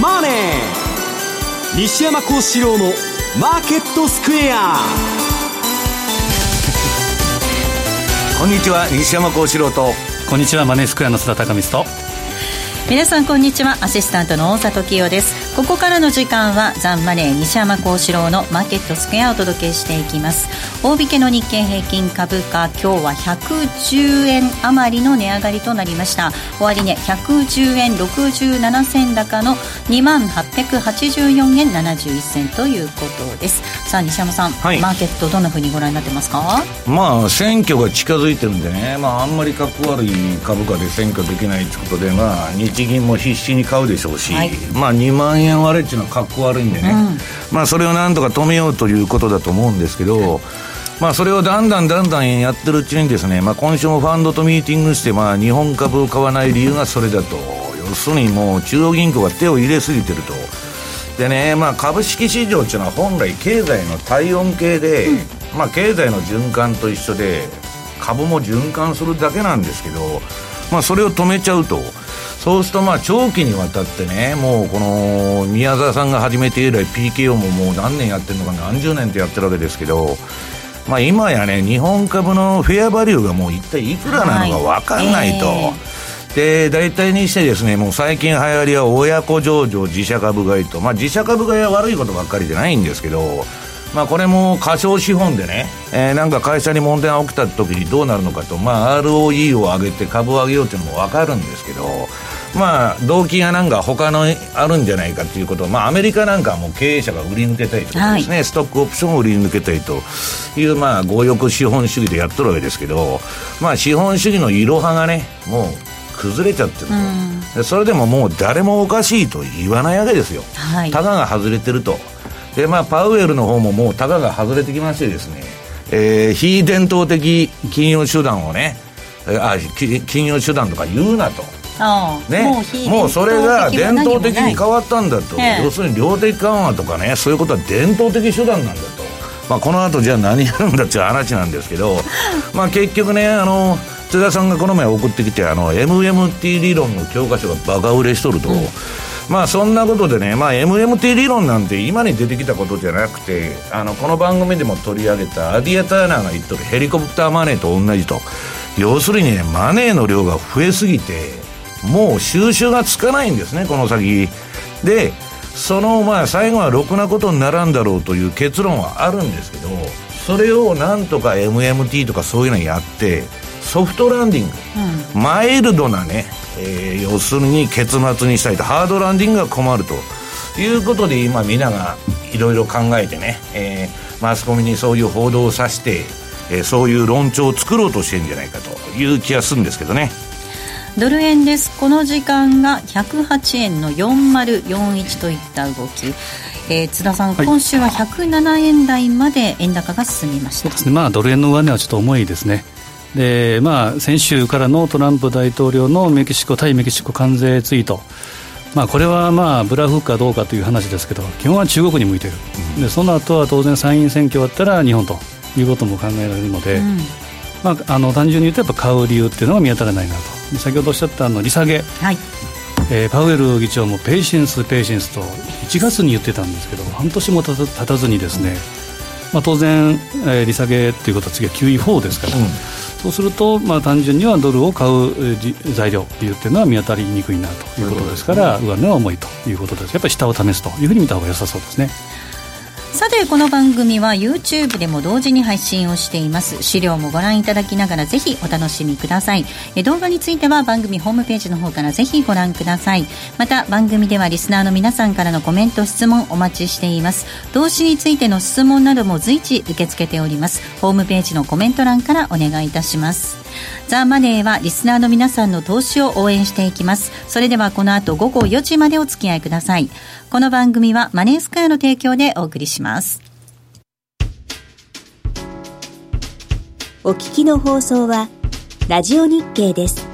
マネー」西山幸四郎の「マーケットスクエア」こんにちは西山幸四郎と。こんにちはマネースクエアの須田貴光と。皆さんこんにちは。アシスタントの大里清です。ここからの時間はザンマネー西山幸四郎のマーケットスクエアをお届けしていきます大引けの日経平均株価今日は110円余りの値上がりとなりました。終値、110円67銭高の2万884円71銭ということです。さあ西山さん、はい、マーケットどんなふうにご覧になってますか？まあ選挙が近づいてるんでね。まああんまりかっこ悪い株価で選挙できないってことでまあ日銀も必死に買うでしょうし、はい、まあ2万円割れっていうのはかっこ悪いんでね、うん、まあそれをなんとか止めようということだと思うんですけど、まあそれをだんだんだんだんやってるうちにですね、まあ今週もファンドとミーティングして、まあ日本株を買わない理由がそれだと。要するにもう中央銀行が手を入れすぎてると。でね、まあ株式市場っていうのは本来経済の体温計で、うん、まあ経済の循環と一緒で、株も循環するだけなんですけど、まあそれを止めちゃうと。そうするとまあ長期にわたってね、もうこの宮沢さんが始めて以来 PKO ももう何年やってるのか何十年とやってるわけですけど、まあ今やね、日本株のフェアバリューがもう一体いくらなのか分かんないと。はいえ。ー、で大体にしてですねもう最近流行りは親子上場自社株買いと、まあ、自社株買いは悪いことばっかりじゃないんですけど、まあ、これも過小資本でね、えー、なんか会社に問題が起きた時にどうなるのかと、まあ、ROE を上げて株を上げようというのも分かるんですけど、まあ、動機がなんか他のあるんじゃないかということまあ、アメリカなんかはもう経営者が売り抜けたいということですね、はい、ストックオプションを売り抜けたいという、まあ、強欲資本主義でやっとるわけですけど、まあ、資本主義のいろはがね、もう崩れちゃってると、うん、それでももう誰もおかしいと言わないわけですよ、はい、たがが外れてると。で、まあ、パウエルの方ももうたがが外れてきましてですね、えー、非伝統的金融手段をね、あ金融手段とか言うなと。ね、もうそれが伝統的に変わったんだと、要するに量的緩和とかねそういうことは伝統的手段なんだと、まあ、この後じゃあ何やるんだっていう話なんですけど、まあ、結局ねあの津田さんがこの前送ってきてあの MMT 理論の教科書がバカ売れしとると、うん、まあそんなことでね、まあ、MMT 理論なんて今に出てきたことじゃなくてあのこの番組でも取り上げたアディア・ターナーが言っとるヘリコプターマネーと同じと。要するにねマネーの量が増えすぎてもう収集がつかないんですねこの先。でそのまあ最後はろくなことにならんだろうという結論はあるんですけどそれをなんとか MMT とかそういうのやってソフトランディング、うん、マイルドなね、えー、要するに結末にしたいとハードランディングが困ると。いうことで今みんながいろいろ考えてね、えー、マスコミにそういう報道をさして、えー、そういう論調を作ろうとしてるんじゃないかという気がするんですけどね。ドル円です。この時間が108円の4041といった動き、えー、津田さん、はい、今週は107円台まで円高が進みました。そうですね、まあ、ドル円の上値はちょっと重いですね。で、まあ、先週からのトランプ大統領のメキシコ対メキシコ関税ツイート。まあ、これはまあブラフかどうかという話ですけど基本は中国に向いている、うん、でその後は当然参院選挙終わったら日本ということも考えられるので、うん、まあ、あの単純に言うとやっぱ買う理由っていうのが見当たらないなと。先ほどおっしゃったあの利下げ、はい。えー、パウエル議長もペーシェンス、ペーシェンスと1月に言ってたんですけど半年も経たずにですね、まあ、当然、えー、利下げということは次は QE4 ですから、うん、そうすると、まあ、単純にはドルを買う材料理由っていうのは見当たりにくいなということですから、上値は重いということです。やっぱり下を試すというふうに見た方が良さそうですね。さてこの番組は YouTube でも同時に配信をしています。資料もご覧いただきながらぜひお楽しみください。え動画については番組ホームページの方からぜひご覧ください。また番組ではリスナーの皆さんからのコメント質問お待ちしています。投資についての質問なども随時受け付けております。ホームページのコメント欄からお願いいたします。ザ・マネーはリスナーの皆さんの投資を応援していきます。それではこの後午後4時までお付き合いください。この番組はマネースクエアの提供でお送りします。お聞きの放送は、ラジオ日経です。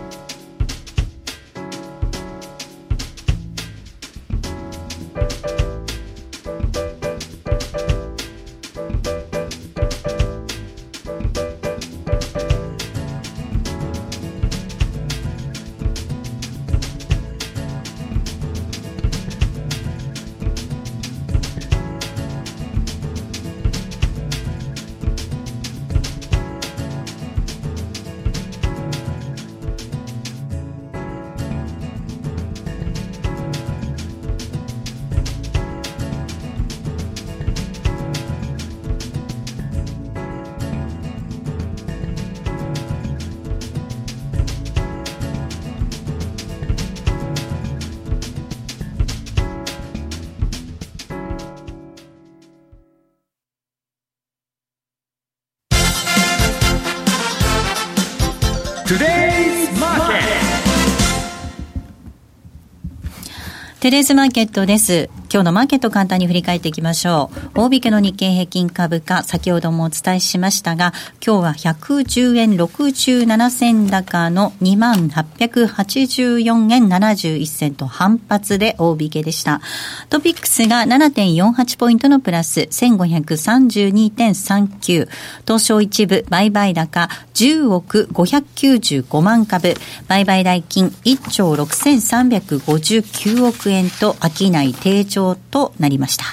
テレーズマーケットです。今日のマーケット簡単に振り返っていきましょう。大引けの日経平均株価、先ほどもお伝えしましたが、今日は110円67銭高の2884円71銭と反発で大引けでした。トピックスが7.48ポイントのプラス1532.39。東証一部売買高10億595万株。売買代金1兆6359億円と商い低調上となりました。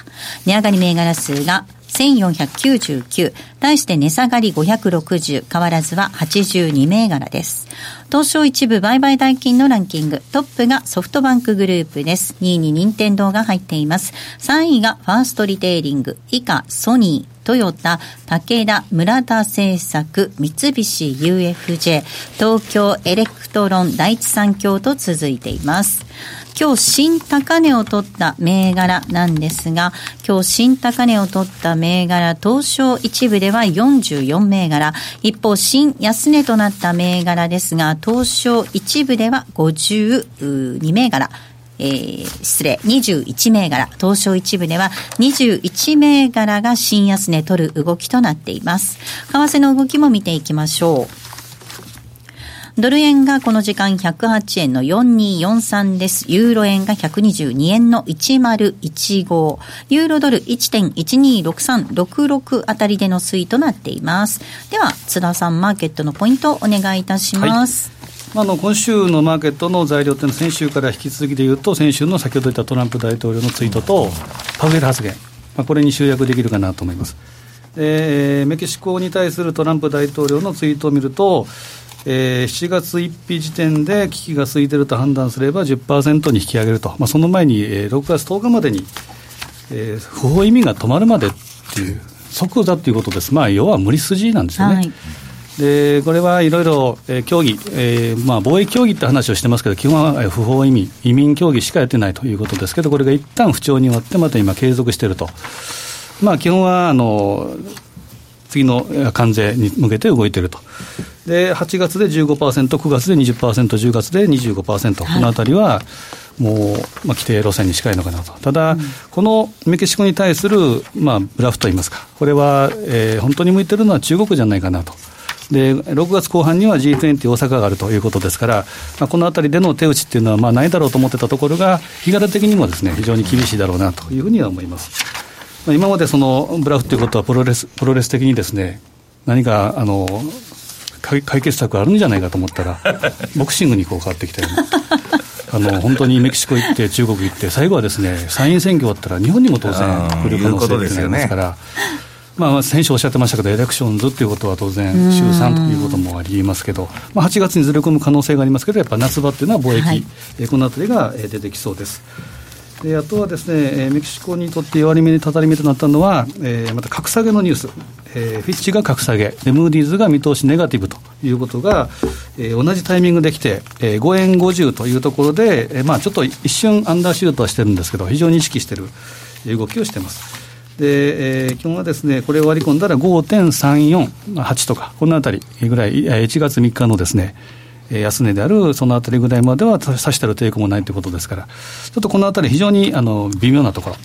値上がり銘柄数が1499。対して値下がり560。変わらずは82銘柄です。東証一部売買代金のランキング。トップがソフトバンクグループです。2位に任天堂が入っています。3位がファーストリテイリング。以下、ソニー。トヨタ、武田、村田製作、三菱 UFJ、東京エレクトロン、第一三共と続いています。今日新高値を取った銘柄なんですが、今日新高値を取った銘柄、東証一部では44銘柄、一方新安値となった銘柄ですが、東証一部では52銘柄、えー、失礼、21銘柄、東証一部では21銘柄が新安値取る動きとなっています。為替の動きも見ていきましょう。ドル円がこの時間108円の4243です。ユーロ円が122円の1015。ユーロドル1.126366あたりでの推移となっています。では、津田さん、マーケットのポイントをお願いいたします。はい、あの今週のマーケットの材料というのは先週から引き続きでいうと先週の先ほど言ったトランプ大統領のツイートとパウエル発言、まあ、これに集約できるかなと思います。えー、メキシコに対するトランプ大統領のツイートを見ると、えー、7月1日時点で危機が過ぎていると判断すれば10%に引き上げると、まあ、その前に、えー、6月10日までに、えー、不法移民が止まるまでっていう、即座ということです、まあ、要は無理筋なんですよね。はいでこれはいろいろ、えー、協議、えーまあ、貿易協議って話をしてますけど、基本は不法移民、移民協議しかやってないということですけど、これが一旦不調に終わって、また今、継続していると、まあ、基本はあの次の関税に向けて動いていると。で8月で15%、9月で20%、10月で25%、はい、このあたりはもう、まあ、規定路線に近いのかなと、ただ、うん、このメキシコに対する、まあ、ブラフといいますか、これは、えー、本当に向いてるのは中国じゃないかなと。で6月後半には G20 大阪があるということですから、まあ、このあたりでの手打ちっていうのはまあないだろうと思ってたところが、日柄的にもですね非常に厳しいだろうなというふうには思います。まあ、今までそのブラフということはプロレス、プロレス的にですね、何かあの解決策あるんじゃないかと思ったら、ボクシングにこう変わってきたような。あの本当にメキシコ行って、中国行って、最後はですね参院選挙終わったら、日本にも当然来る可能性がありますから、まあ、先週おっしゃってましたけど、エレクションズということは当然、週3ということもありますけど、まあ、8月にずれ込む可能性がありますけど、やっぱ夏場っていうのは貿易、はい、このあたりが出てきそうです。であとはですね、メキシコにとって弱り目にたたり目となったのは、えー、また格下げのニュース、えー、フィッチが格下げで、ムーディーズが見通しネガティブということが、えー、同じタイミングできて、えー、5円50というところで、えーまあ、ちょっと一瞬アンダーシュートはしてるんですけど、非常に意識してる動きをしてます。で、えー、基本はですね、これを割り込んだら5.348とか、このあたりぐらい、1月3日のですね、安値であるそのあたりぐらいまでは差してる抵抗もないということですから、ちょっとこのあたり、非常にあの微妙なところ。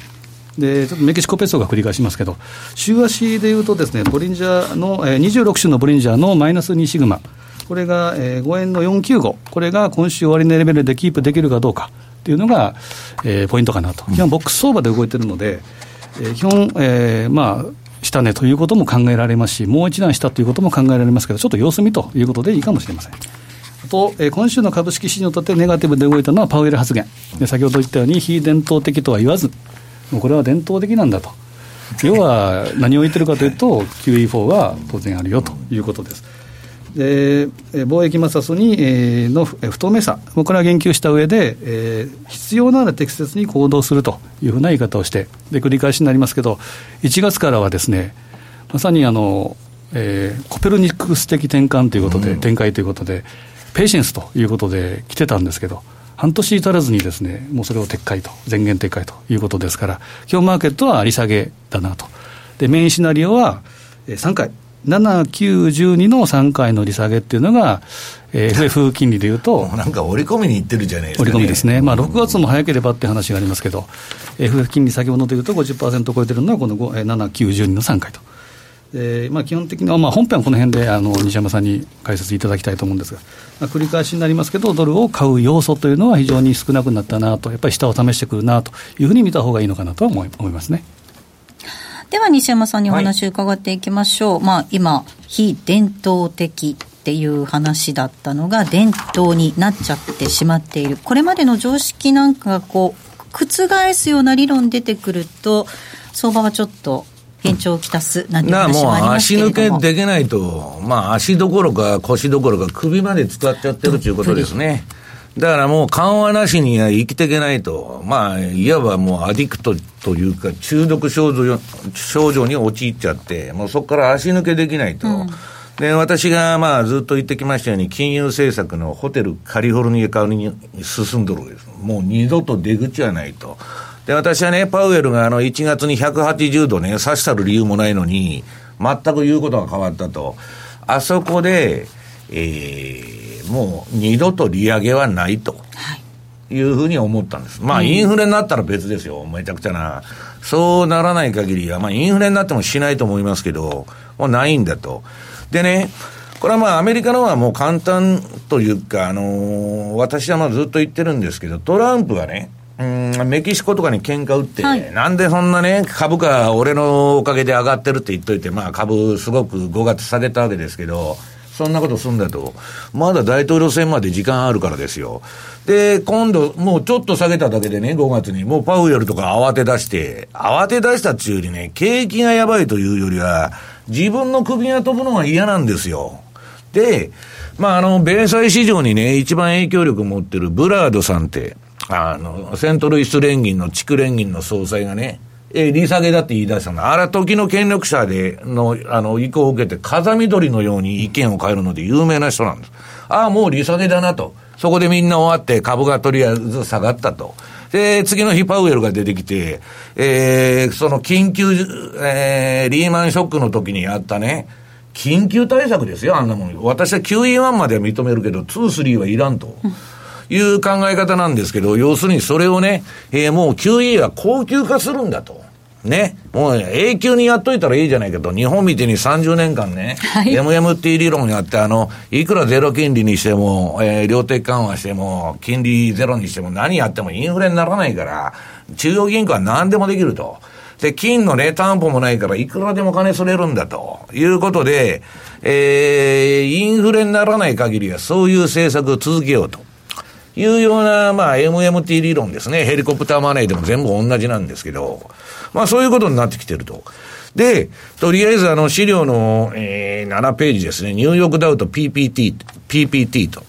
でちょっとメキシコペソが繰り返しますけど、週足でいうとですね、ボリンジャーの、えー、26種のボリンジャーのマイナス2シグマ、これが、えー、5円の495、これが今週終値レベルでキープできるかどうかっていうのが、えー、ポイントかなと。基本ボックス相場で動いてるので、えー、基本、えー、まあ、下値ということも考えられますし、もう一段下ということも考えられますけど、ちょっと様子見ということでいいかもしれません。と、えー、今週の株式市場にとってネガティブで動いたのはパウエル発言。で先ほど言ったように、非伝統的とは言わず、もうこれは伝統的なんだと。要は何を言ってるかというと、QE4 は当然あるよということです。で貿易摩擦に、えー、の不透明さ、これは言及した上で、えー、必要なら適切に行動するというふうな言い方をして、で繰り返しになりますけど、1月からはですね、まさにあの、えー、コペルニクス的転換ということで、うん、展開ということで、ペーシェンスということで来てたんですけど、半年足らずにですね、もうそれを撤回と、全言撤回ということですから、今日マーケットはあり下げだなと。で、メインシナリオは3回、7、9、12の3回の利下げっていうのが、えー、FF 金利でいうと、なんか織り込みにいってるじゃないですか、ね、織り込みですね、まあ、6月も早ければって話がありますけど、FF 金利先物でいうと50%超えてるのは、この7、9、12の3回と。えーまあ、基本的には、まあ、本編はこの辺であの西山さんに解説いただきたいと思うんですが、まあ、繰り返しになりますけど、ドルを買う要素というのは非常に少なくなったなと、やっぱり下を試してくるなというふうに見たほうがいいのかなとは思い思いますね。では西山さんにお話を伺っていきましょう、はい、まあ、今、非伝統的っていう話だったのが、伝統になっちゃってしまっている、これまでの常識なんかがこう覆すような理論出てくると、相場はちょっと現状をきたすなんて話もありますけれども足抜けできないと、まあ、足どころか腰どころか首まで使っちゃってるということですね。だからもう緩和なしには生きていけないと、まあ、いわばもうアディクトというか、中毒症状症状に陥っちゃって、もうそこから足抜けできないと。うんで、私がまあずっと言ってきましたように、金融政策のホテルカリフォルニア側に進んどるわけです。もう二度と出口はないと。で、私はね、パウエルがあの1月に180度ね、刺したる理由もないのに、全く言うことが変わったと。あそこで、えー、もう二度と利上げはないと。いうふうに思ったんです。まあ、インフレになったら別ですよ。めちゃくちゃな。そうならない限りは、まあ、インフレになってもしないと思いますけど、もうないんだと。でね、これはまあアメリカのはもう簡単というか、あのー、私はまあずっと言ってるんですけど、トランプがね、うんメキシコとかに喧嘩売って、はい、なんでそんなね、株価、俺のおかげで上がってるって言っといて、まあ株すごく5月下げたわけですけど、そんなことすんだと。まだ大統領選まで時間あるからですよ。で、今度、もうちょっと下げただけでね、5月に、もうパウエルとか慌て出して、慌て出したっていうよりね、景気がやばいというよりは、自分の首が飛ぶのが嫌なんですよ。で、まあ、あの、米債市場にね、一番影響力を持ってるブラードさんって、あの、セントルイス連銀の地区連銀の総裁がね、えー、利下げだって言い出したの。あら、時の権力者で、の、あの、意向を受けて、風見鶏のように意見を変えるので有名な人なんです。ああ、もう利下げだなと。そこでみんな終わって株がとりあえず下がったと。で、次の日パウエルが出てきて、えー、その緊急、えー、リーマンショックの時にやったね、緊急対策ですよ、あんなもん。私は QE1 までは認めるけど、2、3はいらんと。いう考え方なんですけど、要するにそれをね、えー、もう QE は高級化するんだと。ね。もう永久にやっといたらいいじゃないけど、日本みたいに30年間ね、はい、MMT 理論やって、あの、いくらゼロ金利にしても、えー、量的緩和しても、金利ゼロにしても何やってもインフレにならないから、中央銀行は何でもできると。で、金のね、担保もないから、いくらでも金それるんだと。いうことで、えー、インフレにならない限りは、そういう政策を続けようと。いうような、まあ、MMT 理論ですね。ヘリコプターマネーでも全部同じなんですけど、まあ、そういうことになってきてると。で、とりあえずあの資料の、えー、7ページですね。ニューヨークダウと PPT、PPT と。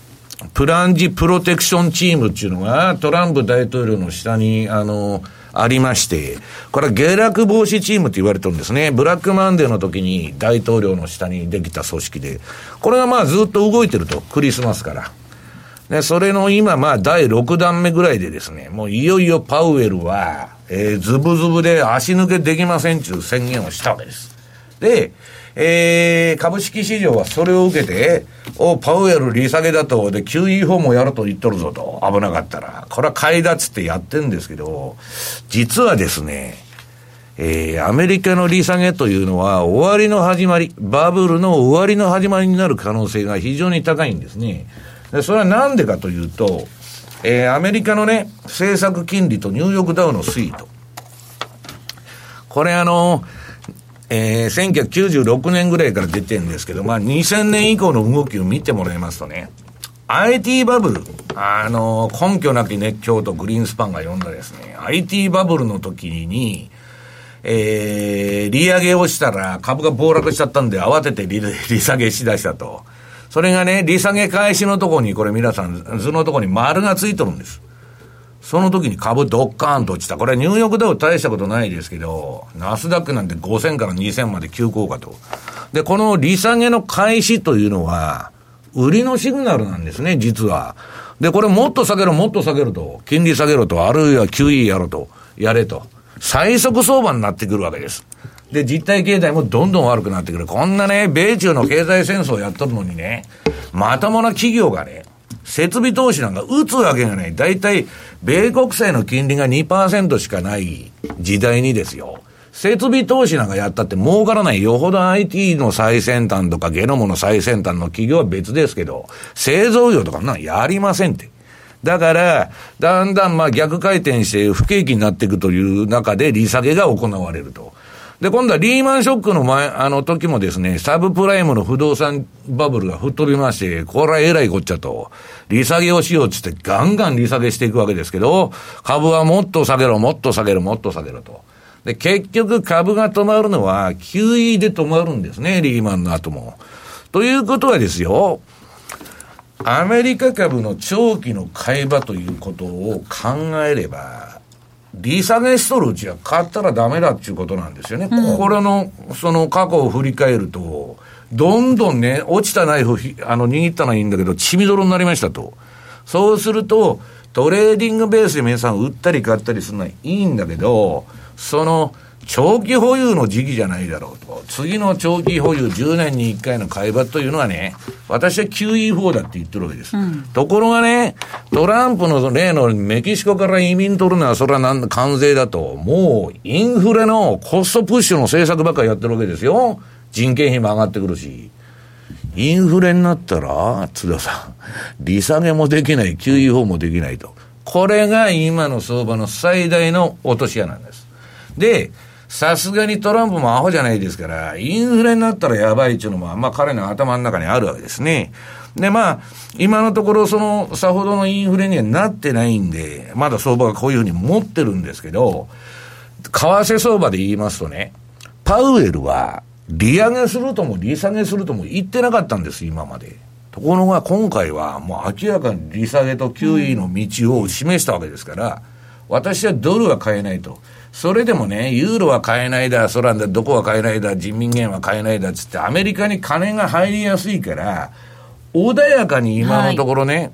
プランジプロテクションチームっていうのがトランプ大統領の下に、あの、ありまして、これは下落防止チームって言われてるんですね。ブラックマンデーの時に大統領の下にできた組織で、これがまあずっと動いてると、クリスマスから。で、それの今、まあ、第6弾目ぐらいでですね、もういよいよパウエルは、えー、ズブズブで足抜けできませんっていう宣言をしたわけです。で、えー、株式市場はそれを受けて、お、パウエル利下げだと、で、QE4 もやると言っとるぞと、危なかったら。これは買いだっつってやってんですけど、実はですね、えー、アメリカの利下げというのは終わりの始まり、バブルの終わりの始まりになる可能性が非常に高いんですね。でそれはなんでかというと、えー、アメリカのね、政策金利とニューヨークダウの推移と。これあの、えー、1996年ぐらいから出てるんですけど、まあ2000年以降の動きを見てもらいますとね、IT バブル、あの、根拠なき熱狂とグリーンスパンが呼んだですね、IT バブルの時に、えー、利上げをしたら株が暴落しちゃったんで慌てて利 利下げしだしたと。それがね、利下げ開始のとこに、これ皆さん、図のとこに丸がついとるんです。その時に株ドッカーンと落ちた。これはニューヨークダウ大したことないですけど、ナスダックなんて5000から2000まで急降下と。で、この利下げの開始というのは、売りのシグナルなんですね、実は。で、これもっと下げろ、もっと下げろと。金利下げろと、あるいは QE やろと、やれと。最速相場になってくるわけです。で、実体経済もどんどん悪くなってくる。こんなね、米中の経済戦争やっとるのにね、まともな企業がね、設備投資なんか打つわけがない。大体、米国債の金利が2%しかない時代にですよ。設備投資なんかやったって儲からない。よほど IT の最先端とかゲノムの最先端の企業は別ですけど、製造業とかなんやりませんって。だから、だんだんまあ逆回転して不景気になっていくという中で利下げが行われると。で、今度はリーマンショックの前、あの時もですね、サブプライムの不動産バブルが吹っ飛びまして、これはえらいこっちゃと、利下げをしようっつってガンガン利下げしていくわけですけど、株はもっと下げろ、もっと下げろ、もっと下げろと。で、結局株が止まるのは QE で止まるんですね、リーマンの後も。ということはですよ、アメリカ株の長期の買い場ということを考えれば、利下げしとるうちは買ったらダメだっていうことなんですよね。うん、これの、その過去を振り返ると、どんどんね、落ちたナイフ、あの、握ったのはいいんだけど、血みどろになりましたと。そうすると、トレーディングベースで皆さん売ったり買ったりするのはいいんだけど、その、長期保有の時期じゃないだろうと。次の長期保有10年に1回の買い場というのはね、私は QE4 だって言ってるわけです。うん、ところがね、トランプの例のメキシコから移民取るのはそれはなん関税だと、もうインフレのコストプッシュの政策ばっかりやってるわけですよ。人件費も上がってくるし。インフレになったら、津田さん、利下げもできない、QE4 もできないと。これが今の相場の最大の落とし穴なんです。で、さすがにトランプもアホじゃないですから、インフレになったらやばいっていうのも、まあ彼の頭の中にあるわけですね。で、まあ、今のところその、さほどのインフレにはなってないんで、まだ相場がこういうふうに持ってるんですけど、為替相場で言いますとね、パウエルは、利上げするとも利下げするとも言ってなかったんです、今まで。ところが今回はもう明らかに利下げと QE の道を示したわけですから、私はドルは買えないと。それでもね、ユーロは買えないだ、そらだ、どこは買えないだ、人民元は買えないだっつって、アメリカに金が入りやすいから、穏やかに今のところね、はい、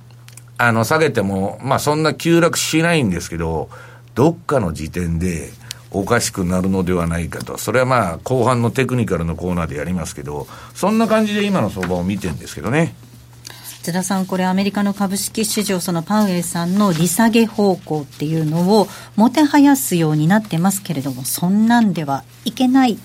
あの、下げても、まあそんな急落しないんですけど、どっかの時点で、おかしくなるのではないかと。それはまあ、後半のテクニカルのコーナーでやりますけど、そんな感じで今の相場を見てるんですけどね。津田さん、これ、アメリカの株式市場、そのパウエルさんの利下げ方向っていうのをもてはやすようになってますけれども、そんなんではいけない。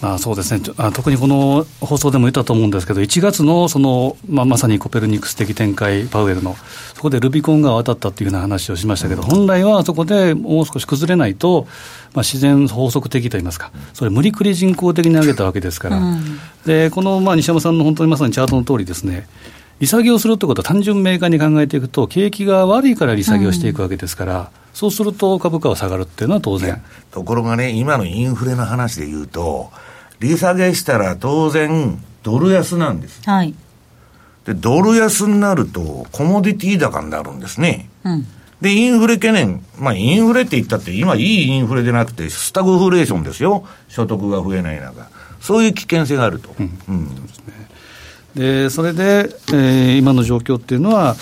まあ、そうですね。あ特にこの放送でも言ったと思うんですけど、1月のその、まあ、まさにコペルニクス的展開、パウエルの、そこでルビコンが渡ったというような話をしましたけど、本来はそこでもう少し崩れないと、まあ、自然法則的といいますか、それ、無理くり人工的に上げたわけですから、うん、でこのまあ西山さんの本当にまさにチャートの通りですね、利下げをするということは単純明快に考えていくと、景気が悪いから利下げをしていくわけですから、うん、そうすると株価は下がるっていうのは当然。ところがね、今のインフレの話で言うと、利下げしたら当然、ドル安なんです。はい。で、ドル安になると、コモディティ高になるんですね。うん。で、インフレ懸念。まあ、インフレって言ったって、今いいインフレでなくて、スタグフレーションですよ。所得が増えない中。そういう危険性があると。うん。うん、そうですね。でそれで、えー、今の状況っていうのは、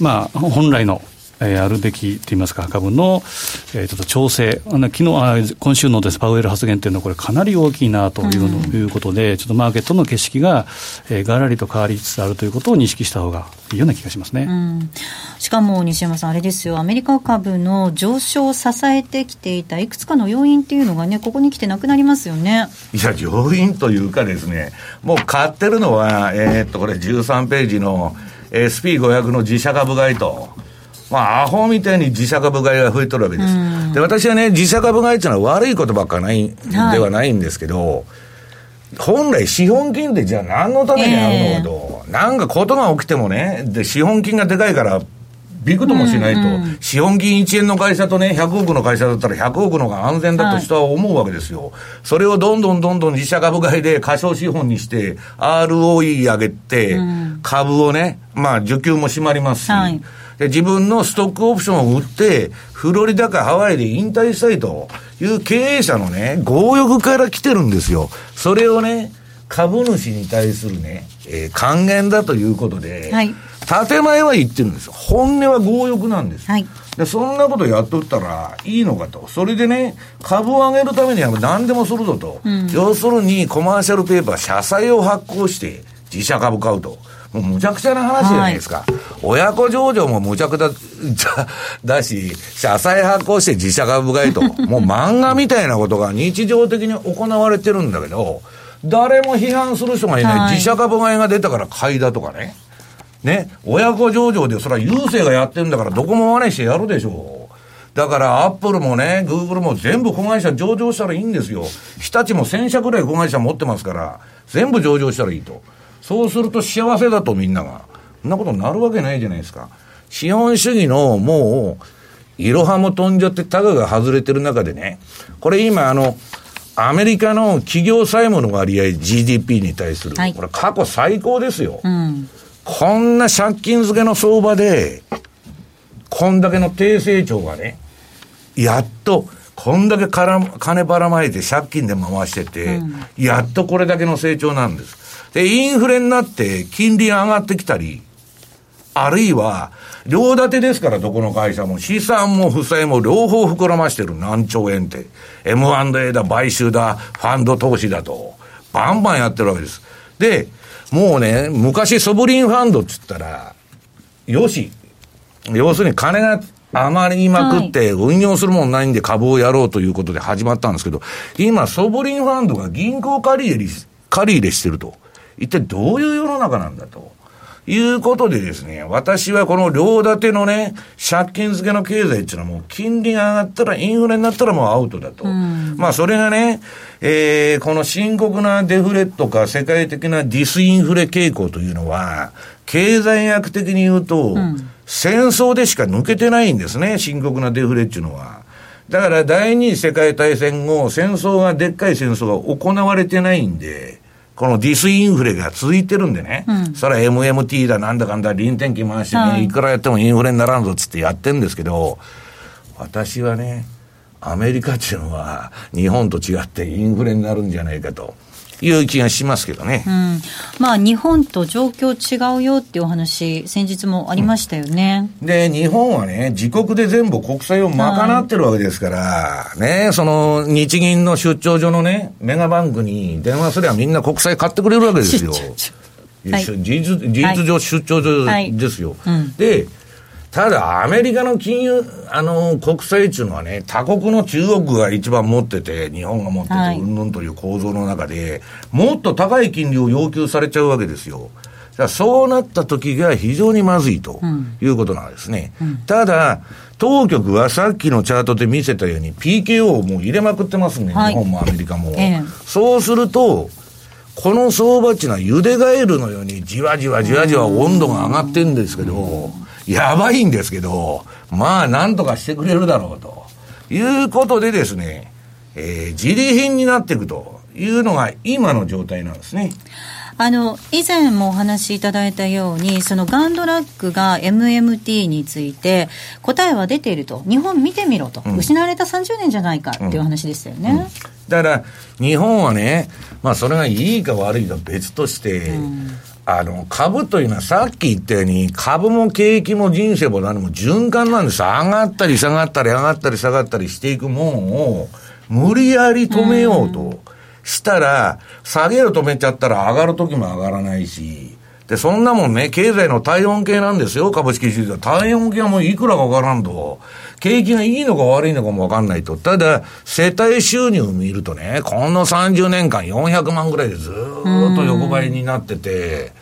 まあ、本来のえー、あるべきといいますか、株の、えー、ちょっと調整、あの昨日あ今週のです、パウエル発言というのは、これ、かなり大きいなというの、うん、いうことで、ちょっとマーケットの景色が、えー、がらりと変わりつつあるということを認識した方がいいような気がしますね、うん、しかも西山さん、あれですよ、アメリカ株の上昇を支えてきていたいくつかの要因っていうのがね、ここに来てなくなりますよね。いや、要因というかですね、もう買ってるのは、えー、っと、これ13ページの SP500 の自社株買いと。まあ、アホみたいに自社株買いが増えとるわけです。で、私はね、自社株買いっていうのは悪いことばっかない、はい、ではないんですけど、本来資本金ってじゃあ何のためにあるのかと、えー、なんかことが起きてもね、で、資本金がでかいから、びくともしないと、うんうん、資本金1円の会社とね、100億の会社だったら100億の方が安全だと人は思うわけですよ。はい、それをどんどんどんどん自社株買いで過小資本にして、ROE 上げて、株をね、まあ、受給も締まりますし、はいで、自分のストックオプションを売って、フロリダかハワイで引退したいという経営者のね、強欲から来てるんですよ。それをね、株主に対するね、えー、還元だということで、はい、建前は言ってるんですよ。本音は強欲なんです。はいで、そんなことやっとったらいいのかと。それでね、株を上げるためには何でもするぞと。要するにコマーシャルペーパー、社債を発行して自社株買うと。もうむちゃくちゃな話じゃないですか。親子上場もむちゃくちゃだし、社債発行して自社株買いと。もう漫画みたいなことが日常的に行われてるんだけど、誰も批判する人がいない。はい自社株買いが出たから買いだとかね。ね、親子上場で、それは郵政がやってるんだから、どこも真似してやるでしょう。だから、アップルもね、グーグルも全部子会社上場したらいいんですよ。日立も1000社ぐらい子会社持ってますから、全部上場したらいいと。そうすると幸せだとみんなが。そんなことになるわけないじゃないですか。資本主義のもう、いろはも飛んじゃってタガが外れてる中でね、これ今あの、アメリカの企業債務の割合 GDP に対する、はいこれ過去最高ですよ。うん。こんな借金付けの相場で、こんだけの低成長がね、やっと、こんだけから金ばらまいて借金で回してて、やっとこれだけの成長なんです。で、インフレになって金利が上がってきたり、あるいは、両立てですから、どこの会社も。資産も負債も両方膨らましてる。何兆円って。M&A だ、買収だ、ファンド投資だと。バンバンやってるわけです。で、もうね、昔ソブリンファンドっつったら、よし。要するに金が余りまくって運用するもんないんで株をやろうということで始まったんですけど、今ソブリンファンドが銀行借り入れ、借り入れしてると。一体どういう世の中なんだと。いうことでですね、私はこの両立てのね、借金付けの経済っていうのはもう金利が上がったらインフレになったらもうアウトだと。まあそれがね、えー、この深刻なデフレとか世界的なディスインフレ傾向というのは、経済学的に言うと、戦争でしか抜けてないんですね、深刻なデフレっていうのは。だから第二次世界大戦後、戦争が、でっかい戦争が行われてないんで、このディスインフレが続いてるんでね、それは MMT だなんだかんだ臨転機回してね、はい。い、くらやってもインフレにならんぞっつってやってんですけど、私はね、アメリカっていうのは日本と違ってインフレになるんじゃないかという気がしますけどね。うん、まあ日本と状況違うよっていうお話、先日もありましたよね。で、日本はね、自国で全部国債を賄ってるわけですから、ね、その日銀の出張所のね、メガバンクに電話すればみんな国債買ってくれるわけですよ。事実、上出張所はいですよ。うんで、ただ、アメリカの金融、あの、国債っていうのはね、他国の中国が一番持ってて、日本が持ってて、はいうんぬんという構造の中で、もっと高い金利を要求されちゃうわけですよ。そうなった時が非常にまずいということなんですね。ただ、当局はさっきのチャートで見せたように PKO をもう入れまくってますね、はい日本もアメリカも。ええそうすると、この相場っていうのはゆでガエルのようにじわじわじわじわ温度が上がってるんですけど、やばいんですけど、まあなんとかしてくれるだろうと。いうことでですね、えー、自利品になっていくというのが今の状態なんですね。あの以前もお話しいただいたように、そのガンドラックが MMT について、答えは出ていると、日本見てみろと、失われた30年じゃないかっていう話でしたよね。だから、日本はね、まあそれがいいか悪いか別として、あの、株というのはさっき言ったように、株も景気も人生も何も循環なんです。上がったり下がったり上がったり下がったりしていくもんを、無理やり止めようとしたら、下げる止めちゃったら上がる時も上がらないし、で、そんなもんね、経済の体温計なんですよ、株式市場。体温計はもういくらかわからんと。景気がいいのか悪いのかもわかんないと。ただ、世帯収入を見るとね、この30年間400万ぐらいでずーっと横ばいになってて、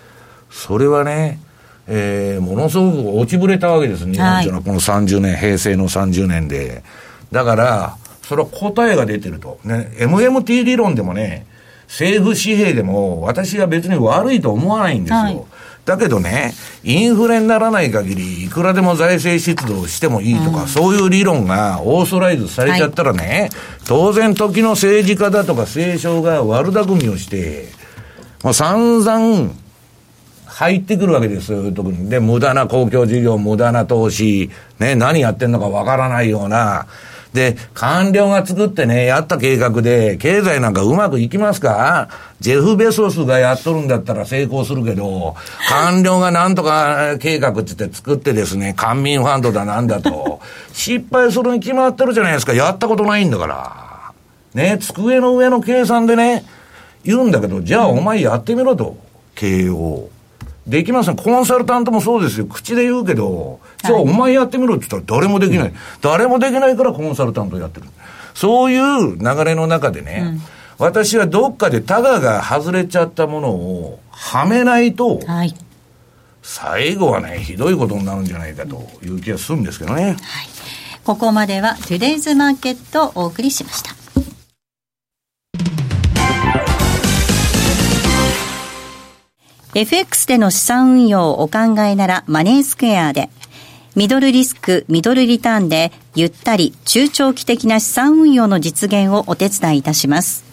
それはね、えー、ものすごく落ちぶれたわけです、日本っていうのは、この30年、平成の30年で。だから、それは答えが出てると。ね、MMT 理論でもね、政府紙幣でも私は別に悪いと思わないんですよ。はいだけどね、インフレにならない限り、いくらでも財政出動してもいいとか、そういう理論がオーソライズされちゃったらね、当然時の政治家だとか政商が悪巧みをして、もう散々入ってくるわけですよ、特に。で、無駄な公共事業、無駄な投資、ね、何やってんのかわからないような、で、官僚が作ってね、やった計画で、経済なんかうまくいきますか？ジェフ・ベソスがやっとるんだったら成功するけど、官僚がなんとか計画ってって作ってですね、官民ファンドだなんだと、失敗するに決まってるじゃないですか。やったことないんだから。ね、机の上の計算でね、言うんだけど、じゃあお前やってみろと、経営を。できません。コンサルタントもそうですよ。口で言うけど、じゃあお前やってみろって言ったら誰もできない。うん、誰もできないからコンサルタントやってる。そういう流れの中でね、うん、私はどっかでタガが外れちゃったものをはめないと、はい、最後はね、ひどいことになるんじゃないかという気がするんですけどね。はい、ここまではトゥデイズマーケットをお送りしました。FX での資産運用をお考えならマネースクエアで、ミドルリスク、ミドルリターンで、ゆったり、中長期的な資産運用の実現をお手伝いいたします。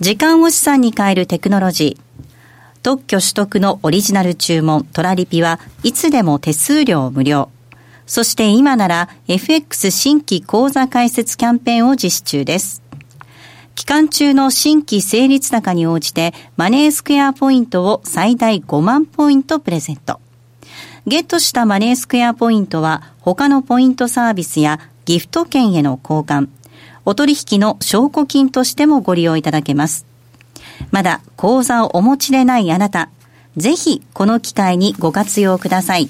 時間を資産に変えるテクノロジー。特許取得のオリジナル注文、トラリピはいつでも手数料無料。そして今なら FX 新規口座開設キャンペーンを実施中です。期間中の新規成立高に応じてマネースクエアポイントを最大5万ポイントプレゼント。ゲットしたマネースクエアポイントは他のポイントサービスやギフト券への交換、お取引の証拠金としてもご利用いただけます。まだ口座をお持ちでないあなた、ぜひこの機会にご活用ください。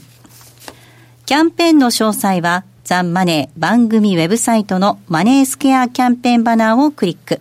キャンペーンの詳細はザンマネー番組ウェブサイトのマネースクエアキャンペーンバナーをクリック。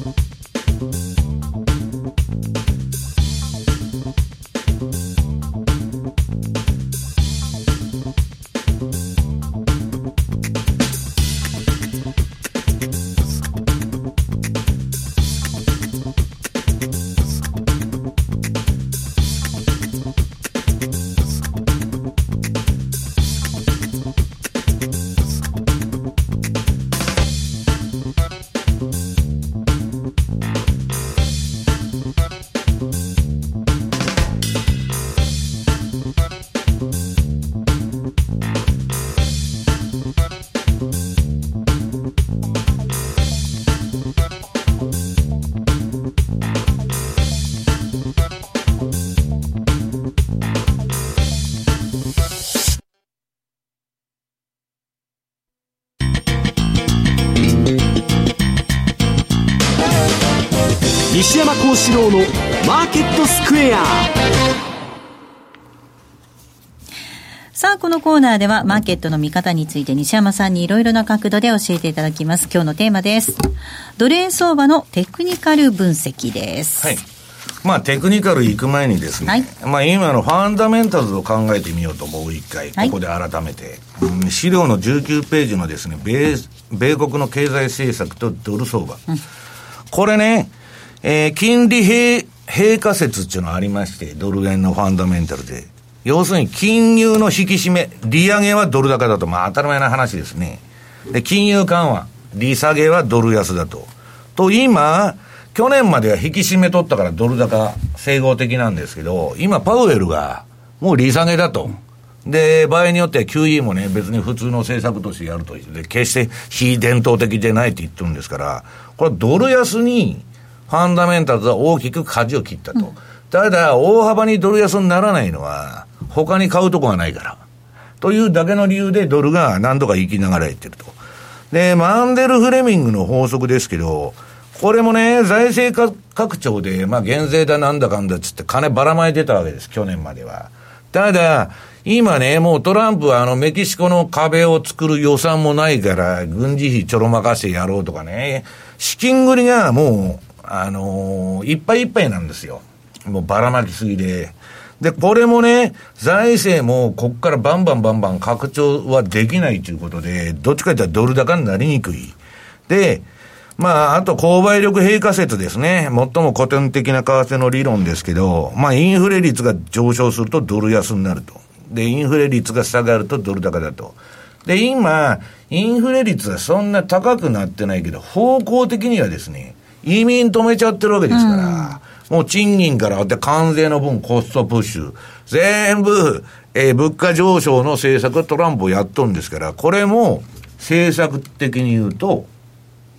四郎のマーケットスクエアさあ、このコーナーではマーケットの見方について西山さんにいろいろな角度で教えていただきます。今日のテーマです。ドル円相場のテクニカル分析です。はい。まあテクニカル行く前にですね、はい、まあ今のファンダメンタルズを考えてみようともう一回、ここで改めて、うん、資料の19ページのですね、米、米国の経済政策とドル相場。うん、これね、えー、金利平、平仮説っていうのがありまして、ドル円のファンダメンタルで。要するに金融の引き締め、利上げはドル高だと、まあ当たり前な話ですね。で、金融緩和、利下げはドル安だと。と、今、去年までは引き締めとったからドル高、整合的なんですけど、今パウエルが、もう利下げだと。で、場合によっては QE もね、別に普通の政策としてやると。で、決して非伝統的でないって言ってるんですから、これドル安にファンダメンタルズは大きく舵を切ったと。うん、ただ、大幅にドル安にならないのは、他に買うとこがないから。というだけの理由でドルが何度か生きながらいってると。で、マンデル・フレミングの法則ですけど、これもね、財政拡張で、まあ減税だなんだかんだっつって金ばらまいてたわけです、去年までは。ただ、今ね、もうトランプはあのメキシコの壁を作る予算もないから、軍事費ちょろまかしてやろうとかね、資金繰りがもうあのー、いっぱいいっぱいなんですよ。もうばらまきすぎで。で、これもね、財政もこっからバンバンバンバン拡張はできないということで、どっちかというとドル高になりにくい。で、まあ、あと、購買力平価説ですね。最も古典的な為替の理論ですけど、まあ、インフレ率が上昇するとドル安になると。で、インフレ率が下がるとドル高だと。で、今、インフレ率はそんな高くなってないけど、方向的にはですね、移民止めちゃってるわけですから、うん、もう賃金からって関税の分コストプッシュ、全部、えー、物価上昇の政策トランプをやっとるんですから、これも政策的に言うと、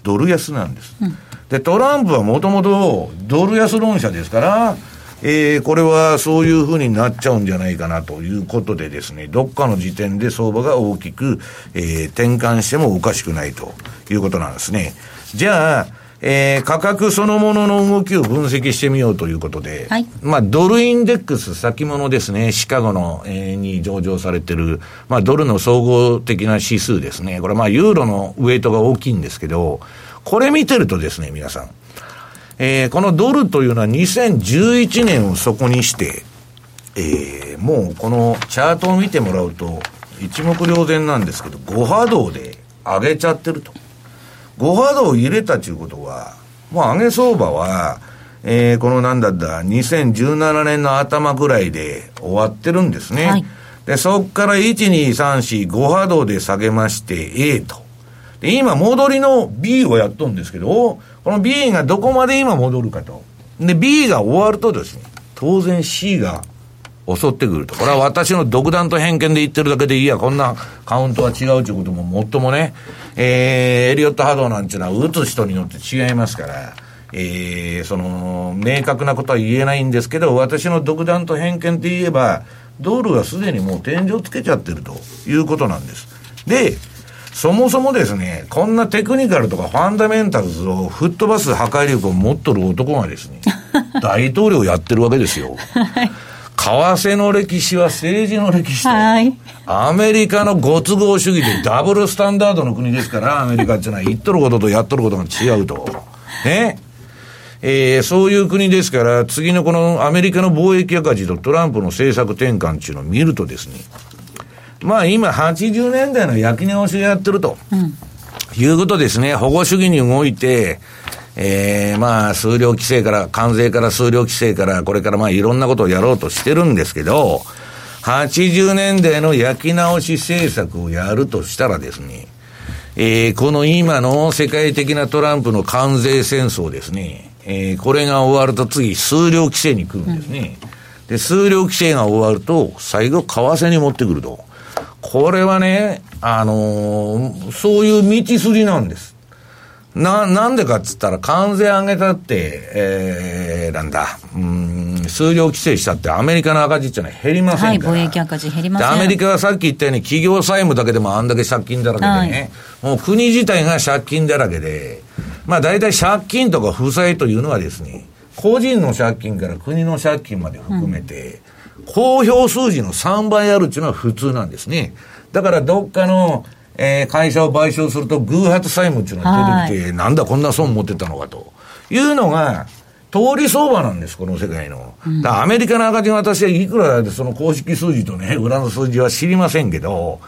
ドル安なんです。うん、で、トランプはもともとドル安論者ですから、えー、これはそういうふうになっちゃうんじゃないかなということでですね、どっかの時点で相場が大きく、えー、転換してもおかしくないということなんですね。じゃあ、えー、価格そのものの動きを分析してみようということで、はい、まあ、ドルインデックス先物ですね、シカゴの、えー、に上場されてる、まあ、ドルの総合的な指数ですね。これまあ、ユーロのウェイトが大きいんですけど、これ見てるとですね、皆さん、えー、このドルというのは2011年をそこにして、えー、もうこのチャートを見てもらうと、一目瞭然なんですけど、5波動で上げちゃってると。5波動入れたということは、もう上げ相場は、えー、このなんだった、2017年の頭ぐらいで終わってるんですね。はい、で、そこから1、2、3、4、5波動で下げまして A と。で、今戻りの B をやっとるんですけど、この B がどこまで今戻るかと。で、B が終わるとですね、当然 C が襲ってくると。これは私の独断と偏見で言ってるだけでいいや、こんなカウントは違うということももっともね、えー、エリオット波動なんていうのは打つ人によって違いますから、えー、その、明確なことは言えないんですけど、私の独断と偏見で言えば、ドルはすでにもう天井つけちゃってるということなんです。で、そもそもですね、こんなテクニカルとかファンダメンタルズを吹っ飛ばす破壊力を持っとる男がですね、大統領やってるわけですよ。はい為替の歴史は政治の歴史と、はい、アメリカのご都合主義でダブルスタンダードの国ですから、アメリカっていうのは言っとることとやっとることが違うと。ね。えー、そういう国ですから、次のこのアメリカの貿易赤字とトランプの政策転換っていうのを見るとですね、まあ今80年代の焼き直しをやってると、うん、いうことですね。保護主義に動いて、ええー、まあ、数量規制から、関税から数量規制から、これからまあいろんなことをやろうとしてるんですけど、80年代の焼き直し政策をやるとしたらですね、えー、この今の世界的なトランプの関税戦争ですね、えー、これが終わると次、数量規制に来るんですね。うん、で、数量規制が終わると、最後、為替に持ってくると。これはね、あのー、そういう道筋なんです。な、なんでかっつったら、関税上げたって、えー、なんだ、うん、数量規制したってアメリカの赤字っていうのは減りませんから。はい、貿易赤字減りません。アメリカはさっき言ったように、企業債務だけでもあんだけ借金だらけでね、はい、もう国自体が借金だらけで、まあ大体借金とか負債というのはですね、個人の借金から国の借金まで含めて、うん、公表数字の3倍あるっていうのは普通なんですね。だからどっかの、えー、会社を買収すると偶発債務っていうのが出てきて、なんだこんな損持ってたのかと。いうのが、通り相場なんです、この世界の。だアメリカの赤字が私はいくらでその公式数字とね、裏の数字は知りませんけど、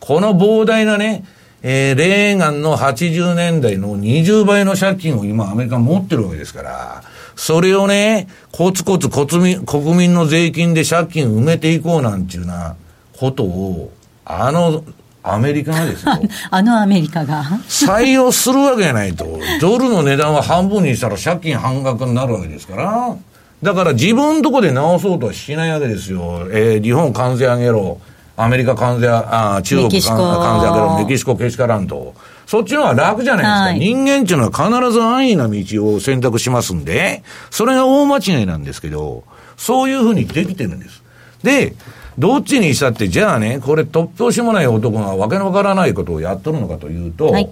この膨大なね、えー、レーガンの80年代の20倍の借金を今アメリカ持ってるわけですから、それをね、コツコツ国民国民の税金で借金埋めていこうなんていうなことを、あのアメリカがですよ。あのアメリカが採用するわけがないと。ドルの値段は半分にしたら借金半額になるわけですから。だから自分のとこで直そうとはしないわけですよ。えー、日本関税上げろ。アメリカ関税、あ中国関税上げろ。メキシコけしからんと。そっちの方が楽じゃないですか。はい、人間っていうのは必ず安易な道を選択しますんで、それが大間違いなんですけど、そういうふうにできてるんです。で、どっちにしたって、じゃあね、これ突拍子もない男がわけのわからないことをやっとるのかというと、はい、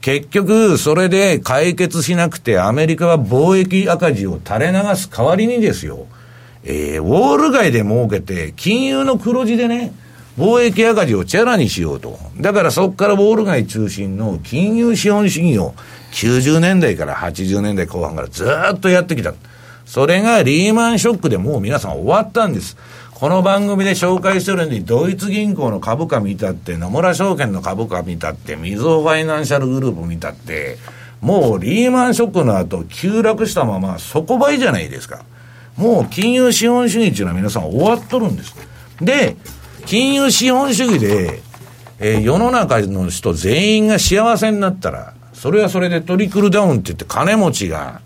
結局、それで解決しなくて、アメリカは貿易赤字を垂れ流す代わりにですよ、えー、ウォール街で儲けて、金融の黒字でね、貿易赤字をチャラにしようと。だからそこからウォール街中心の金融資本主義を90年代から80年代後半からずっとやってきた。それがリーマンショックでもう皆さん終わったんです。この番組で紹介してるように、ドイツ銀行の株価見たって、野村証券の株価見たって、みずほファイナンシャルグループ見たって、もうリーマンショックの後、急落したまま底倍じゃないですか。もう金融資本主義っていうのは皆さん終わっとるんです。で、金融資本主義で、えー、世の中の人全員が幸せになったら、それはそれでトリクルダウンって言って金持ちが、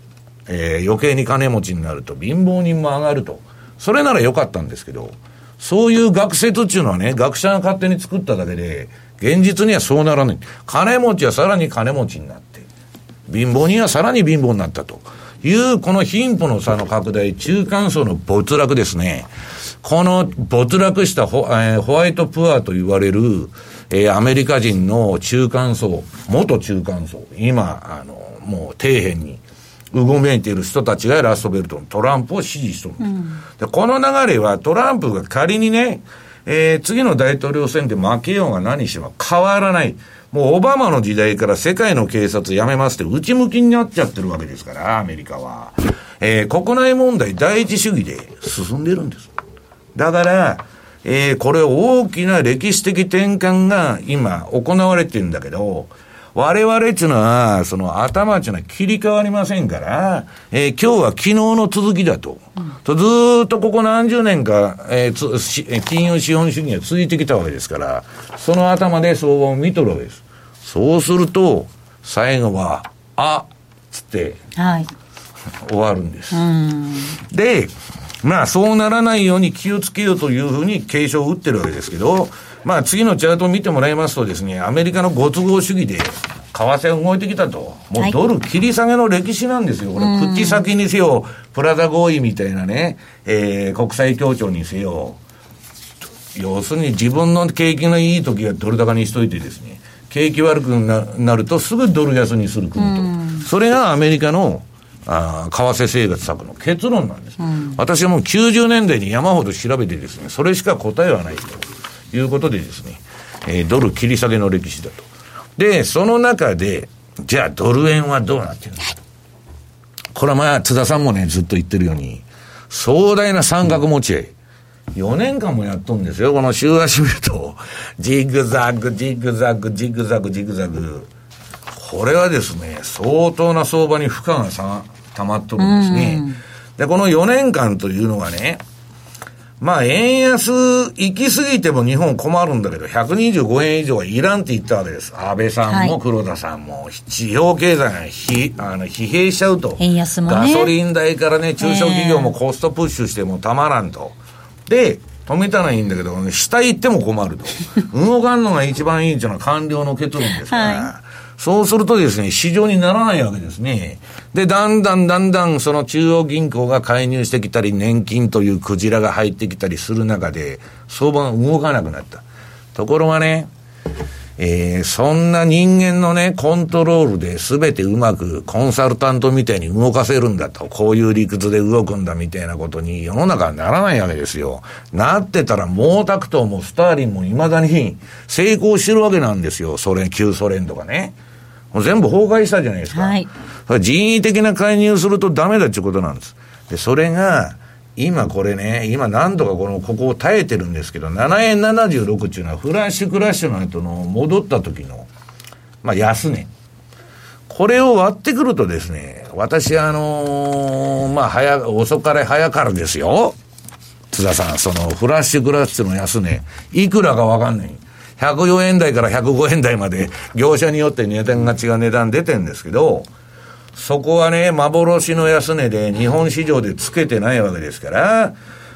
えー、余計に金持ちになると貧乏人も上がると。それならよかったんですけど、そういう学説っていうのはね、学者が勝手に作っただけで、現実にはそうならない。金持ちはさらに金持ちになって、貧乏人はさらに貧乏になったという、この貧富の差の拡大、中間層の没落ですね。この没落したホ,、えー、ホワイトプアと言われる、えー、アメリカ人の中間層、元中間層、今、あの、もう底辺にうごめいている人たちがラストベルトのトランプを支持しとる、うん、でこの流れはトランプが仮にね、えー、次の大統領選で負けようが何しろ変わらない。もうオバマの時代から世界の警察やめますって内向きになっちゃってるわけですから、アメリカは。えー、国内問題第一主義で進んでるんです。だから、えー、これ大きな歴史的転換が今行われてるんだけど、我々っていうのは、その頭っていうのは切り替わりませんから、えー、今日は昨日の続きだと。うん、とずっとここ何十年か、えー、つ金融資本主義が続いてきたわけですから、その頭で相場を見とるわけです。そうすると、最後は、あつって、はい、終わるんです。で、まあそうならないように気をつけようというふうに警鐘を打ってるわけですけど、まあ次のチャートを見てもらいますとですね、アメリカのご都合主義で、為替が動いてきたと。もうドル切り下げの歴史なんですよ。これ、口先にせよ、プラザ合意みたいなね、えー、国際協調にせよ。要するに自分の景気のいい時はドル高にしといてですね、景気悪くなるとすぐドル安にする国と。それがアメリカのあ為替生活策の結論なんです、うん、私はもう90年代に山ほど調べてですね、それしか答えはないということでですね、えー、ドル切り下げの歴史だと。で、その中で、じゃあドル円はどうなってるの？か。これはまあ、津田さんもね、ずっと言ってるように、壮大な三角持ち合い。4年間もやっとんですよ。この週足見ると、ジグザグ、ジグザグ、ジグザグ、ジグザグ。これはですね、相当な相場に負荷がさ溜まっとるんですね。で、この4年間というのはね、まあ、円安行き過ぎても日本困るんだけど、125円以上はいらんって言ったわけです。安倍さんも黒田さんも、地方経済がひあの疲弊しちゃうと。円安も、ね、ガソリン代からね、中小企業もコストプッシュしてもたまらんと。で、止めたらいいんだけど、下行っても困ると。動かんのが一番いいっていうのは官僚の結論ですから。はいそうするとですね、市場にならないわけですね。で、だんだんだんだんその中央銀行が介入してきたり、年金というクジラが入ってきたりする中で、相場が動かなくなった。ところがね、えー、そんな人間のね、コントロールで全てうまくコンサルタントみたいに動かせるんだと、こういう理屈で動くんだみたいなことに世の中はならないわけですよ。なってたら毛沢東もスターリンも未だに成功してるわけなんですよ。ソ連、旧ソ連とかね。もう全部崩壊したじゃないですか。はい、人為的な介入するとダメだっていうことなんです。で、それが、今これね、今何とかこの、ここを耐えてるんですけど、7円76っていうのはフラッシュクラッシュの後の戻った時の、まあ安値。これを割ってくるとですね、私あのー、まあ早、遅かれ早からですよ。津田さん、そのフラッシュクラッシュの安値、いくらかわかんない。104円台から105円台まで業者によって値段が違う値段出てんですけど、そこはね、幻の安値で日本市場でつけてないわけですから、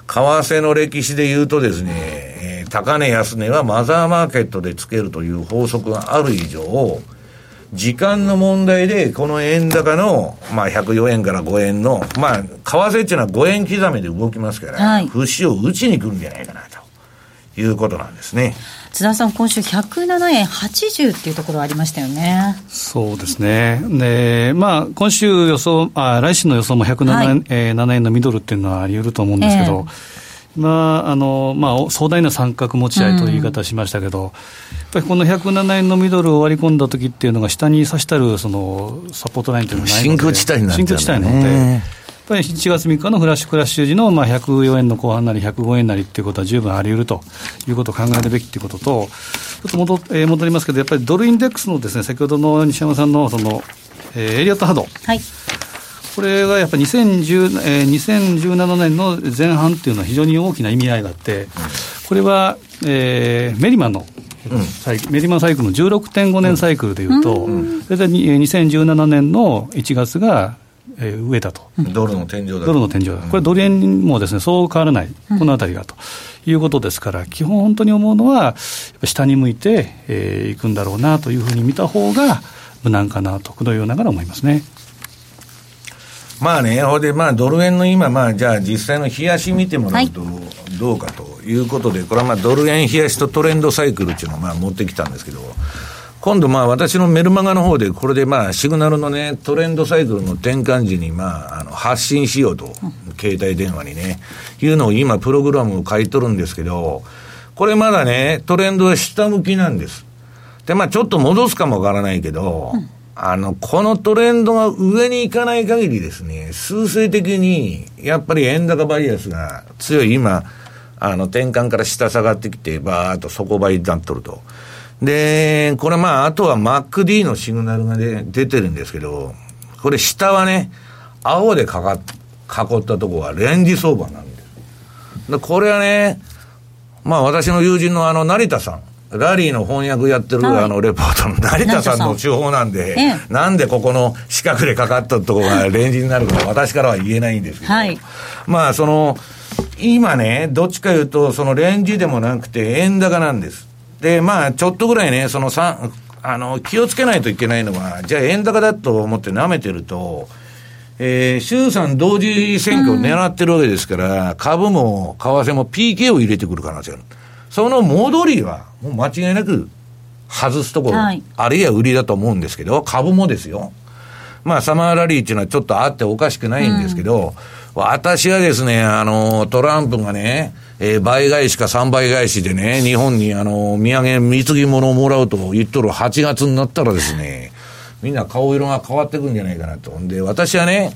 為替の歴史で言うとですね、えー、高値安値はマザーマーケットでつけるという法則がある以上、時間の問題で、この円高の、まあ、104円から5円の、まあ、為替っていうのは5円刻みで動きますから、はい、節を打ちに来るんじゃないかなということなんですね。津田さん、今週107円80っていうところありましたよね。そうですね。で、まあ、今週予想、あ来週の予想も107円,、はい、えー、7円のミドルっていうのはあり得ると思うんですけど、えーまああのまあ、壮大な三角持ち合いという言い方しましたけど、うん、やっぱりこの107円のミドルを割り込んだときっていうのが、下に差したるそのサポートラインというのがないので、真空地帯になっ真空地帯なので。ぱり7月3日のフラッシュクラッシュ時のまあ104円の後半なり105円なりっていうことは十分あり得るということを考えるべきっていうことと、ちょっと戻,、えー、戻りますけど、やっぱりドルインデックスのですね、先ほどの西山さんのその、えー、エリアット波動。はい。これがやっぱり2010、えー、2017年の前半っていうのは非常に大きな意味合いがあって、これは、えー、メリマンのうん、メリマンサイクルの16.5年サイクルでいうと、うん、大体2017年の1月がえー、上だと。ドルの天井だドルの天井だ。これドル円もですね、そう変わらない。このあたりがということですから、基本本当に思うのは、下に向いて、えー、いくんだろうなというふうに見た方が無難かなと、このようながら思いますね。まあね、ほんで、まあ、ドル円の今、まあ、じゃあ、実際の冷やし見てもらうと、どうかということで、これはまあ、ドル円冷やしとトレンドサイクルっていうのをまあ持ってきたんですけど、今度まあ私のメルマガの方で、これでまあシグナルのね、トレンドサイクルの転換時にまあ、あの発信しようと、携帯電話にね、いうのを今プログラムを書いとるんですけど、これまだね、トレンドは下向きなんです。で、まあちょっと戻すかもわからないけど、あの、このトレンドが上に行かない限りですね、数勢的に、やっぱり円高バイアスが強い今、あの、転換から下下がってきて、ばーっと底倍になっとると。で、これまあ、あとは MacD のシグナルが、ね、出てるんですけど、これ下はね、青でかか囲ったところはレンジ相場なんです。で、これはね、まあ私の友人のあの成田さん、ラリーの翻訳やってる、あのレポートの成田さんの手法なんで、なんでここの四角でかかったところが レンジになるか私からは言えないんですけど、はい、まあその、今ね、どっちかいうと、そのレンジでもなくて円高なんです。で、まあ、ちょっとぐらいね、その3、あの、気をつけないといけないのは、じゃあ円高だと思って舐めてると、えー、衆参同時選挙を狙ってるわけですから、うん、株も為替も PK を入れてくる可能性がある。その戻りは、もう間違いなく外すところ、はい、あるいは売りだと思うんですけど、株もですよ。まあ、サマーラリーっていうのはちょっとあっておかしくないんですけど、うん、私はですね、あの、トランプがね、えー、倍返しか3倍返しでね、日本にあの、土産、貢ぎ物をもらうと言っとる8月になったらですね、みんな顔色が変わってくんじゃないかなと。で、私はね、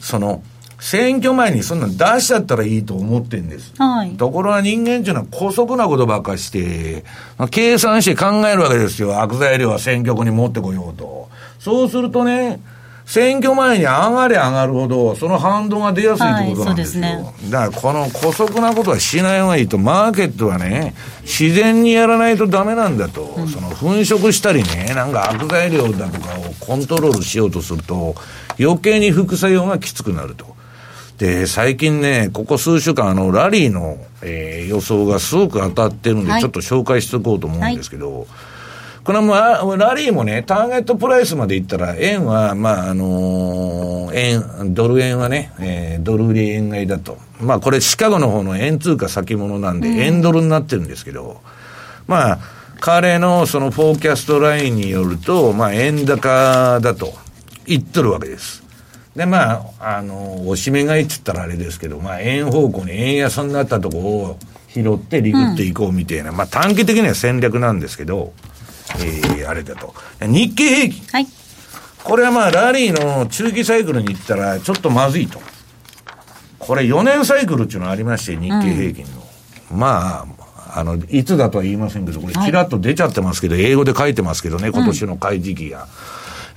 その、選挙前にそんなの出しちゃったらいいと思ってんです。はい。ところが人間っていうのは古速なことばっかして、計算して考えるわけですよ。悪材料は選挙区に持ってこようと。そうするとね、選挙前に上がれ上がるほど、その反動が出やすいってことなんですよ。はい、すね、だからこの姑息なことはしない方がいいと、マーケットはね、自然にやらないとダメなんだと、うん、その粉飾したりね、なんか悪材料だとかをコントロールしようとすると、余計に副作用がきつくなると。で、最近ね、ここ数週間、あの、ラリーの、えー、予想がすごく当たってるんで、はい、ちょっと紹介しておこうと思うんですけど、はいこのまあ、ラリーもね、ターゲットプライスまでいったら、円は、まあ、あのー、円、ドル円はね、えー、ドル売り円買いだと。まあ、これシカゴの方の円通貨先物なんで、円ドルになってるんですけど、まあ、彼のそのフォーキャストラインによると、まあ、円高だと言っとるわけです。で、まあ、あの、押し目買いっつったらあれですけど、まあ、円方向に円安になったとこを拾ってリグっていこうみたいな、うん、まあ、短期的には戦略なんですけど、えー、あれだと。日経平均。はい。これはまあ、ラリーの中期サイクルに行ったら、ちょっとまずいと。これ4年サイクルっていうのがありまして、日経平均の。うん、まあ、あの、いつだとは言いませんけど、これちらっと出ちゃってますけど、はい、英語で書いてますけどね、今年の買い時期が。うん、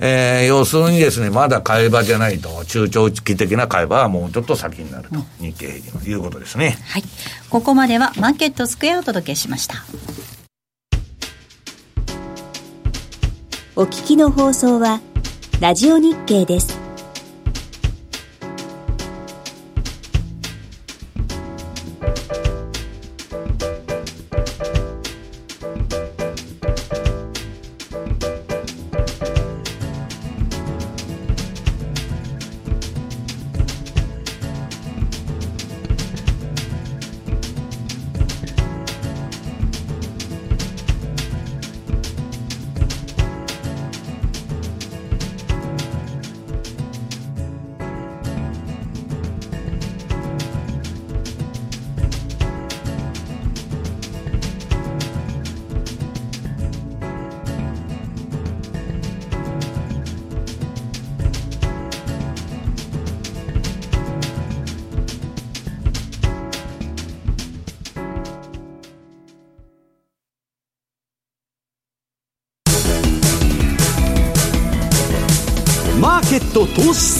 えー、要するにですね、まだ買い場じゃないと、中長期的な買い場はもうちょっと先になると、うん、日経平均ということですね。はい。ここまではマーケットスクエアをお届けしました。お聞きの放送は、ラジオ日経です。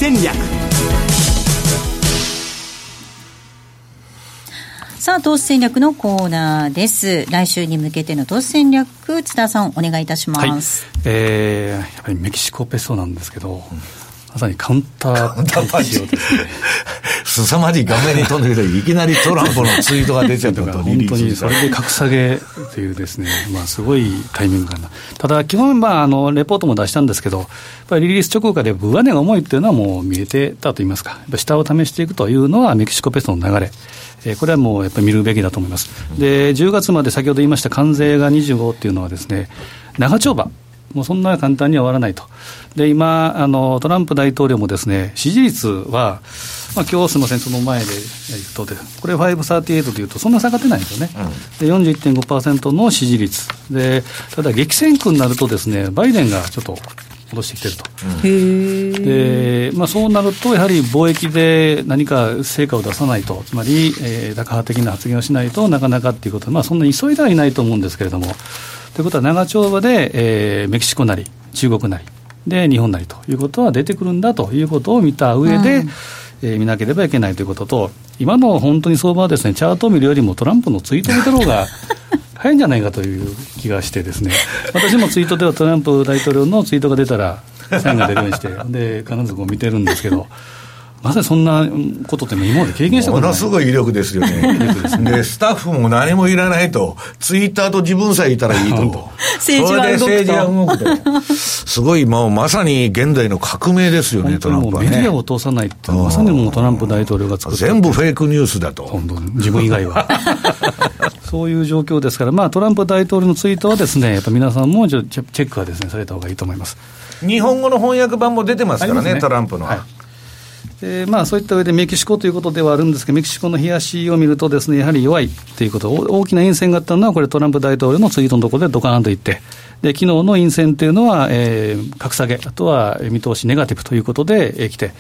戦略さあ、投資戦略のコーナーです。来週に向けての投資戦略、津田さん、お願いいたします。はい、えー、やっぱりメキシコペソなんですけど、うんまさにカウンターパンチをですね。凄まじい画面に飛んでると、いきなりトランプのツイートが出ちゃったと、本当にそれで格下げというですね、まあすごいタイミングかな。ただ、基本、まあ、あの、レポートも出したんですけど、やっぱりリリース直後から上値が重いっていうのはもう見えてたと言いますか、下を試していくというのはメキシコペソの流れ。えー、これはもうやっぱり見るべきだと思います。で、10月まで先ほど言いました関税が25っていうのはですね、長丁場。もうそんな簡単には終わらないと。で、今、あの、トランプ大統領もですね、支持率は、まあ、今日すみません、その前で言うとで、これ538でいうと、そんな下がってないんですよね、うん、で41.5%の支持率。で、ただ激戦区になるとですね、バイデンがちょっと戻してきてると、うん、でまあ、そうなると、やはり貿易で何か成果を出さないと、つまり、えー、高派的な発言をしないとなかなかっていうことで、まあ、そんなに急いではいないと思うんですけれども。ということは、長丁場で、えー、メキシコなり、中国なり、で日本なりということは出てくるんだということを見た上で、うん、えー、見なければいけないということと、今の本当に相場はですね、チャートを見るよりもトランプのツイートを見た方が 早いんじゃないかという気がしてですね、私もツイートではトランプ大統領のツイートが出たら、サインが出るようにして、で、必ずこう見てるんですけど、まさにそんなことって今まで経験したことないものすごい威力ですよね。で、スタッフも何もいらないと、ツイッターと自分さえいたらいいと。政治は動くと。政治は動くと。すごい、もうまさに現代の革命ですよね、トランプはね。メディアを通さないって、まさにもうトランプ大統領が作った全部フェイクニュースだと。本当自分以外は。そういう状況ですから、まあ、トランプ大統領のツイートはですね、やっぱ皆さんもチェックはですね、された方がいいと思います。日本語の翻訳版も出てますからね、ねトランプのは。はいえーまあ、そういった上でメキシコということではあるんですが、メキシコの冷やしを見るとです、ね、やはり弱いということ、大きな陰線があったのは、これ、トランプ大統領のツイートのところでドカーンといって、で昨日の陰線というのは、えー、格下げ、あとは見通しネガティブということで、えー、来て、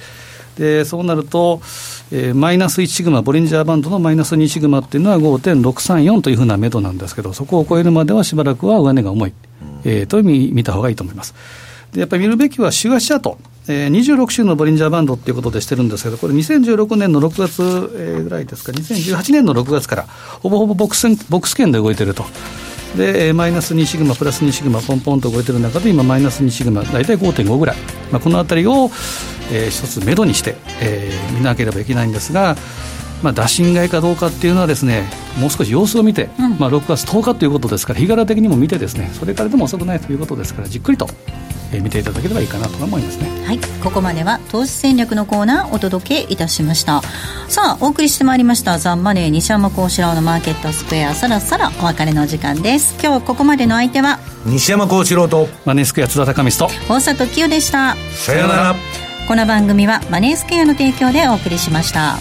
でそうなると、えー、マイナス1シグマ、ボリンジャーバンドのマイナス2シグマっていうのは5.634というふうな目処なんですけど、そこを超えるまではしばらくは上値が重い、えー、と見見た方がいいと思います。でやっぱり見るべきは週足チャート。えー、26週のボリンジャーバンドっていうことでしてるんですけど、これ2016年の6月、えー、ぐらいですか、2018年の6月から、ほぼほぼボックスボックス圏で動いてると。で、マイナス2シグマ、プラス2シグマ、ポンポンと動いてる中で、今、マイナス2シグマ、大体5.5ぐらい、まあ、このあたりを、えー、一つ目処にして、えー、見なければいけないんですが、まあ、打診買いかどうかっていうのはですねもう少し様子を見て、うん、まあ、6月10日ということですから日柄的にも見てですねそれからでも遅くないということですからじっくりとえー、見ていただければいいかなと思いますね。はい。ここまでは投資戦略のコーナーお届けいたしました。さあお送りしてまいりましたザンマネー西山幸四郎のマーケットスクエア。そろそろお別れの時間です。今日ここまでの相手は西山幸四郎とマネースクエア津田隆光と大里清でした。さようなら。この番組はマネースクエアの提供でお送りしました